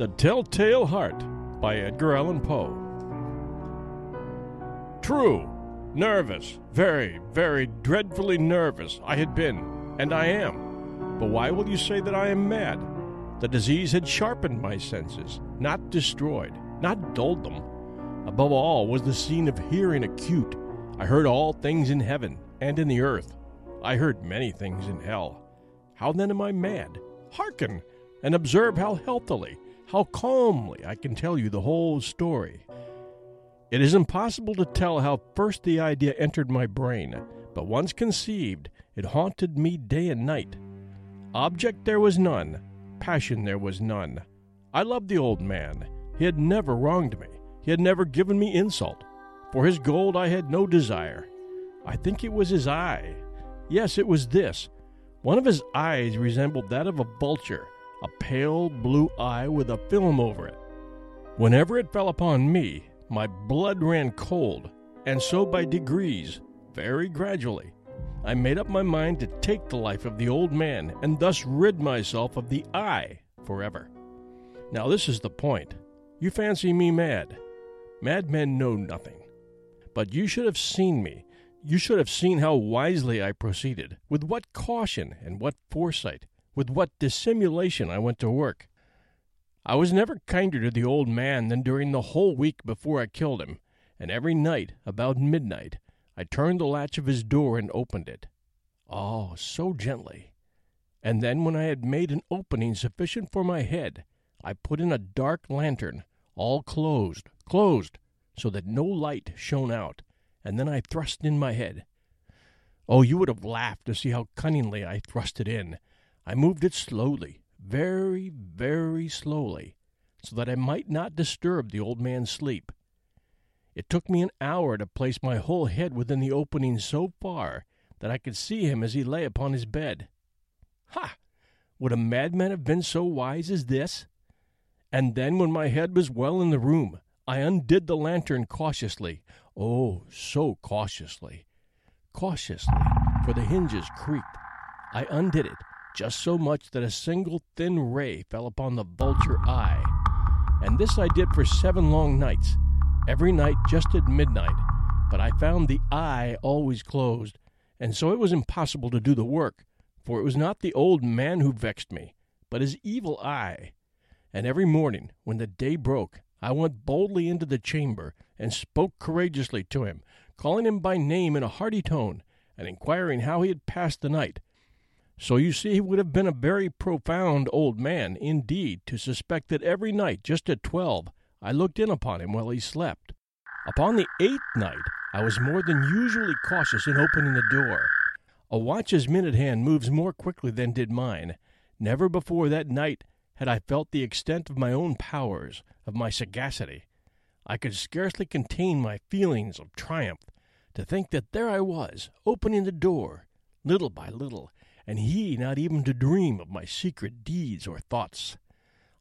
The Telltale Heart by Edgar Allan Poe. True, nervous, very, very dreadfully nervous I had been, and I am. But why will you say that I am mad? The disease had sharpened my senses, not destroyed, not dulled them. Above all was the scene of hearing acute. I heard all things in heaven and in the earth. I heard many things in hell. How then am I mad? Hearken, and observe how healthily, how calmly I can tell you the whole story. It is impossible to tell how first the idea entered my brain, but once conceived, it haunted me day and night. Object there was none, passion there was none. I loved the old man. He had never wronged me. He had never given me insult. For his gold I had no desire. I think it was his eye. Yes, it was this. One of his eyes resembled that of a vulture, a pale blue eye with a film over it. Whenever it fell upon me, my blood ran cold, and so by degrees, very gradually, I made up my mind to take the life of the old man and thus rid myself of the eye forever. Now, this is the point. You fancy me mad. Madmen know nothing. But you should have seen me. You should have seen how wisely I proceeded, with what caution and what foresight, with what dissimulation I went to work. I was never kinder to the old man than during the whole week before I killed him, and every night, about midnight, I turned the latch of his door and opened it. Oh, so gently. And then, when I had made an opening sufficient for my head, I put in a dark lantern, all closed, closed, so that no light shone out, and then I thrust in my head. Oh, you would have laughed to see how cunningly I thrust it in. I moved it slowly, very, very slowly, so that I might not disturb the old man's sleep. It took me an hour to place my whole head within the opening so far that I could see him as he lay upon his bed. Ha! Would a madman have been so wise as this? And then, when my head was well in the room, I undid the lantern cautiously. Oh, so cautiously. Cautiously, for the hinges creaked. I undid it just so much that a single thin ray fell upon the vulture eye. And this I did for seven long nights, every night just at midnight. But I found the eye always closed, and so it was impossible to do the work, for it was not the old man who vexed me, but his evil eye. And every morning, when the day broke, I went boldly into the chamber and spoke courageously to him, calling him by name in a hearty tone, and inquiring how he had passed the night. So you see he would have been a very profound old man, indeed, to suspect that every night, just at twelve, I looked in upon him while he slept. Upon the eighth night, I was more than usually cautious in opening the door. A watch's minute hand moves more quickly than did mine. Never before that night had I felt the extent of my own powers, of my sagacity. I could scarcely contain my feelings of triumph to think that there I was, opening the door, little by little, and he not even to dream of my secret deeds or thoughts.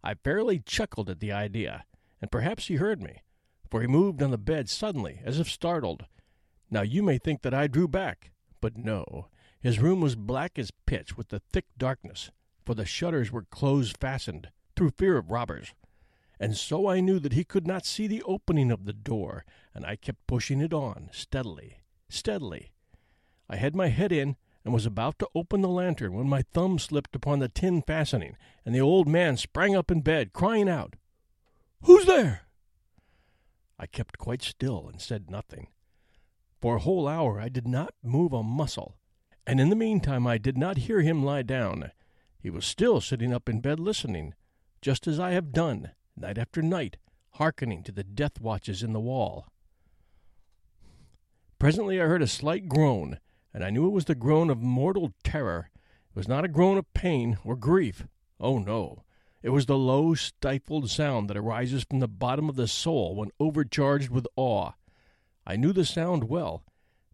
I fairly chuckled at the idea, and perhaps he heard me, for he moved on the bed suddenly, as if startled. Now you may think that I drew back, but no. His room was black as pitch with the thick darkness, for the shutters were close fastened, through fear of robbers. And so I knew that he could not see the opening of the door, and I kept pushing it on, steadily, steadily. I had my head in, and was about to open the lantern when my thumb slipped upon the tin fastening, and the old man sprang up in bed, crying out, Who's there? I kept quite still and said nothing. For a whole hour I did not move a muscle, and in the meantime I did not hear him lie down. He was still sitting up in bed listening, just as I have done, night after night, hearkening to the death watches in the wall. Presently I heard a slight groan, and I knew it was the groan of mortal terror. It was not a groan of pain or grief. Oh, no. It was the low, stifled sound that arises from the bottom of the soul when overcharged with awe. I knew the sound well.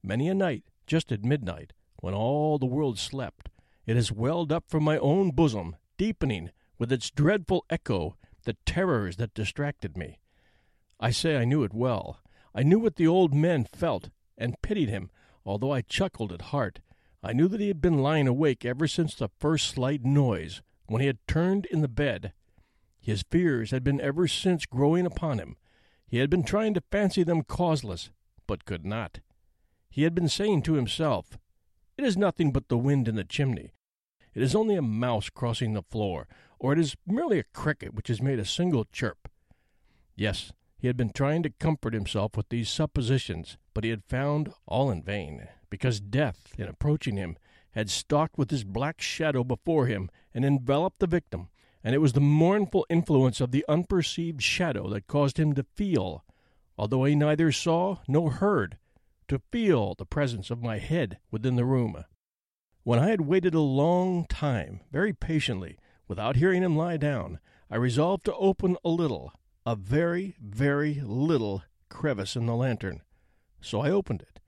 Many a night, just at midnight, when all the world slept, it has welled up from my own bosom, deepening, with its dreadful echo, the terrors that distracted me. I say I knew it well. I knew what the old man felt, and pitied him, Although I chuckled at heart, I knew that he had been lying awake ever since the first slight noise, when he had turned in the bed. His fears had been ever since growing upon him. He had been trying to fancy them causeless, but could not. He had been saying to himself, It is nothing but the wind in the chimney. It is only a mouse crossing the floor, or it is merely a cricket which has made a single chirp. Yes, he had been trying to comfort himself with these suppositions, but he had found all in vain, because death, in approaching him, had stalked with his black shadow before him and enveloped the victim, and it was the mournful influence of the unperceived shadow that caused him to feel, although he neither saw nor heard, to feel the presence of my head within the room. When I had waited a long time, very patiently, without hearing him lie down, I resolved to open a little, a very, very little crevice in the lantern. So I opened it.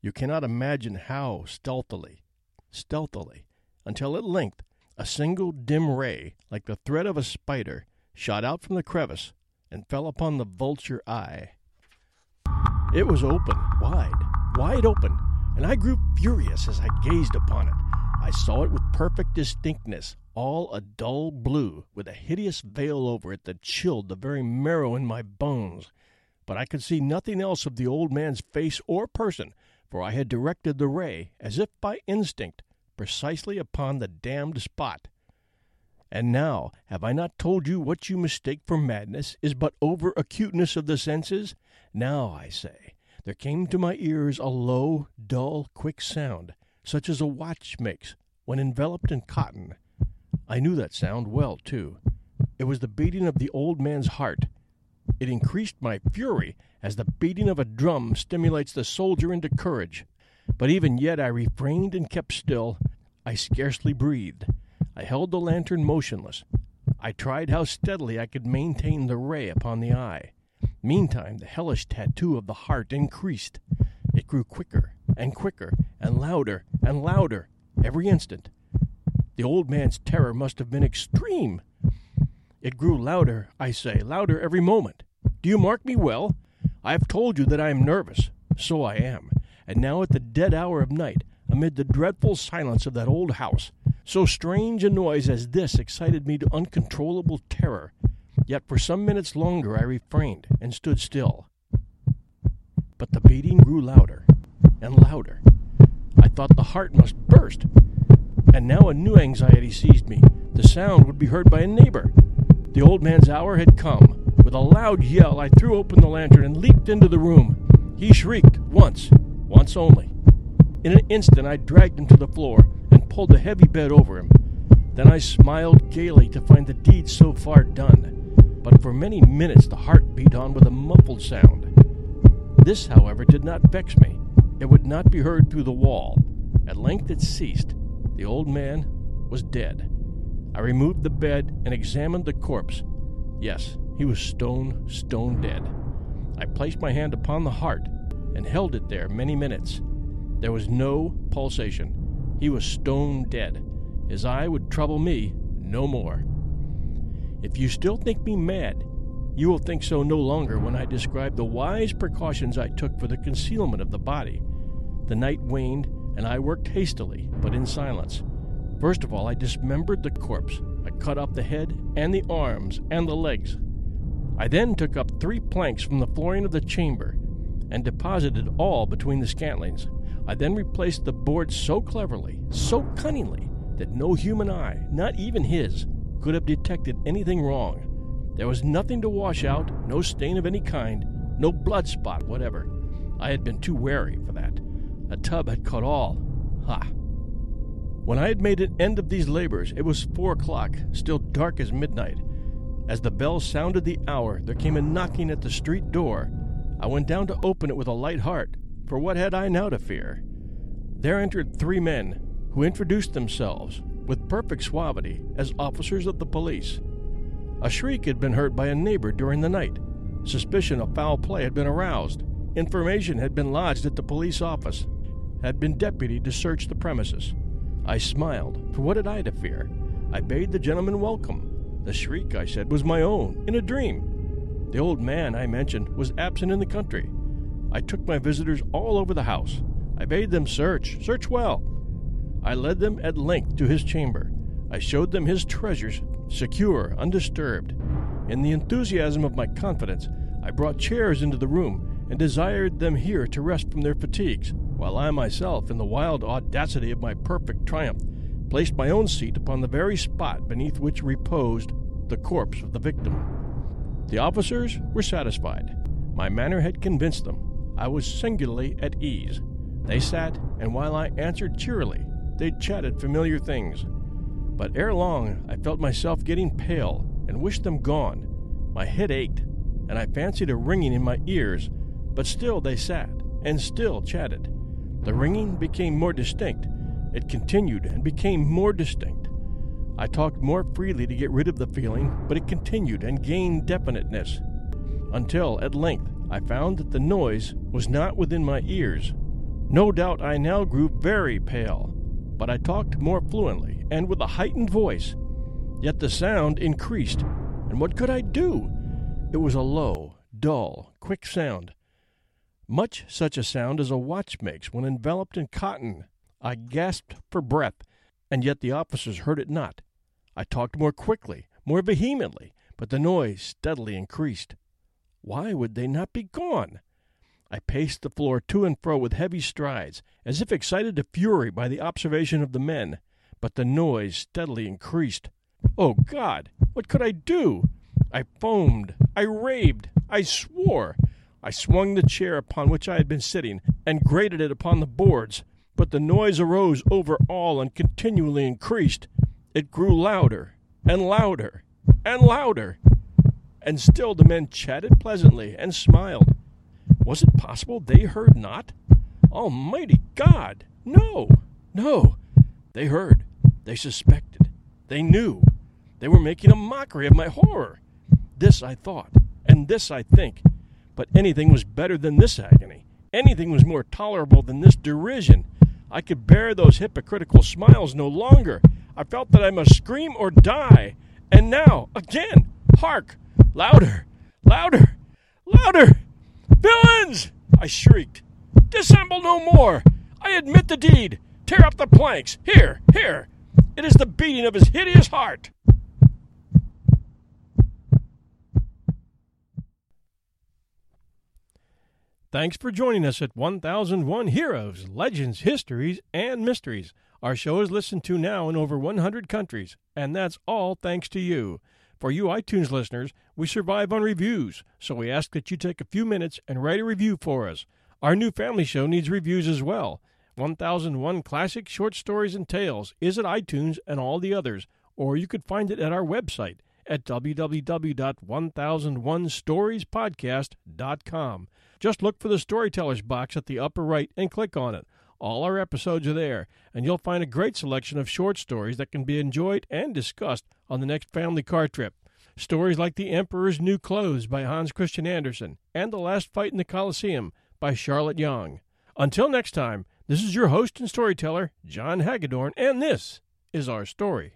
You cannot imagine how stealthily, stealthily, until at length a single dim ray, like the thread of a spider, shot out from the crevice and fell upon the vulture eye. It was open, wide, wide open, and I grew furious as I gazed upon it. I saw it with perfect distinctness, all a dull blue, with a hideous veil over it that chilled the very marrow in my bones. But I could see nothing else of the old man's face or person, for I had directed the ray, as if by instinct, precisely upon the damned spot. And now, have I not told you what you mistake for madness is but over acuteness of the senses? Now, I say, there came to my ears a low, dull, quick sound, such as a watch makes when enveloped in cotton. I knew that sound well, too. It was the beating of the old man's heart. It increased my fury, as the beating of a drum stimulates the soldier into courage. But even yet I refrained and kept still. I scarcely breathed. I held the lantern motionless. I tried how steadily I could maintain the ray upon the eye. Meantime, the hellish tattoo of the heart increased. It grew quicker and quicker and louder and louder every instant. The old man's terror must have been extreme. It grew louder, I say, louder every moment. Do you mark me well? I have told you that I am nervous. So I am and now at the dead hour of night, amid the dreadful silence of that old house, so strange a noise as this excited me to uncontrollable terror. Yet for some minutes longer I refrained and stood still. But the beating grew louder and louder. I thought the heart must burst. And now a new anxiety seized me. The sound would be heard by a neighbor. The old man's hour had come. With a loud yell, I threw open the lantern and leaped into the room. He shrieked once, once only. In an instant, I dragged him to the floor and pulled the heavy bed over him. Then I smiled gaily to find the deed so far done. But for many minutes the heart beat on with a muffled sound. This, however, did not vex me. It would not be heard through the wall. At length it ceased. The old man was dead. I removed the bed and examined the corpse. Yes, he was stone, stone dead. I placed my hand upon the heart and held it there many minutes. There was no pulsation. He was stone dead. His eye would trouble me no more. If you still think me mad, you will think so no longer when I describe the wise precautions I took for the concealment of the body. The night waned, and I worked hastily, but in silence. First of all, I dismembered the corpse. I cut off the head and the arms and the legs. I then took up three planks from the flooring of the chamber and deposited all between the scantlings. I then replaced the board so cleverly, so cunningly, that no human eye, not even his, could have detected anything wrong. There was nothing to wash out, no stain of any kind, no blood spot whatever. I had been too wary for that. A tub had caught all. Ha! When I had made an end of these labors, it was four o'clock, still dark as midnight. As the bell sounded the hour, there came a knocking at the street door, I went down to open it with a light heart, for what had I now to fear? There entered three men, who introduced themselves, with perfect suavity, as officers of the police. A shriek had been heard by a neighbor during the night. Suspicion of foul play had been aroused. Information had been lodged at the police office. Had been deputy to search the premises. I smiled, for what had I to fear? I bade the gentleman welcome. The shriek, I said, was my own, in a dream. The old man I mentioned was absent in the country. I took my visitors all over the house. I bade them search, search well. I led them at length to his chamber. I showed them his treasures, secure, undisturbed. In the enthusiasm of my confidence, I brought chairs into the room and desired them here to rest from their fatigues, while I myself, in the wild audacity of my perfect triumph, placed my own seat upon the very spot beneath which reposed the corpse of the victim. The officers were satisfied. My manner had convinced them. I was singularly at ease. They sat, and while I answered cheerily, they chatted familiar things. But ere long I felt myself getting pale and wished them gone. My head ached, and I fancied a ringing in my ears, but still they sat, and still chatted. The ringing became more distinct. It continued and became more distinct. I talked more freely to get rid of the feeling, but it continued and gained definiteness. Until, at length, I found that the noise was not within my ears. No doubt I now grew very pale, but I talked more fluently and with a heightened voice. Yet the sound increased, and what could I do? It was a low, dull, quick sound, much such a sound as a watch makes when enveloped in cotton. I gasped for breath, and yet the officers heard it not. I talked more quickly, more vehemently, but the noise steadily increased. Why would they not be gone? I paced the floor to and fro with heavy strides, as if excited to fury by the observation of the men, but the noise steadily increased. Oh God! What could I do? I foamed, I raved, I swore. I swung the chair upon which I had been sitting and grated it upon the boards, but the noise arose over all and continually increased. It grew louder and louder and louder, and still the men chatted pleasantly and smiled. Was it possible they heard not? Almighty God! No, no! They heard, they suspected, they knew. They were making a mockery of my horror. This I thought, and this I think. But anything was better than this agony. Anything was more tolerable than this derision. I could bear those hypocritical smiles no longer. I felt that I must scream or die. And now, again, hark! Louder! Louder! Louder! Villains! I shrieked. Dissemble no more! I admit the deed! Tear up the planks! Here! Here! It is the beating of his hideous heart! Thanks for joining us at 1001 Heroes, Legends, Histories, and Mysteries. Our show is listened to now in over 100 countries, and that's all thanks to you. For you iTunes listeners, we survive on reviews, so we ask that you take a few minutes and write a review for us. Our new family show needs reviews as well. 1001 Classic Short Stories and Tales is at iTunes and all the others, or you could find it at our website at www.1001storiespodcast.com. Just look for the Storytellers box at the upper right and click on it. All our episodes are there, and you'll find a great selection of short stories that can be enjoyed and discussed on the next family car trip. Stories like The Emperor's New Clothes by Hans Christian Andersen and The Last Fight in the Colosseum by Charlotte Yonge. Until next time, this is your host and storyteller, John Hagedorn, and this is our story.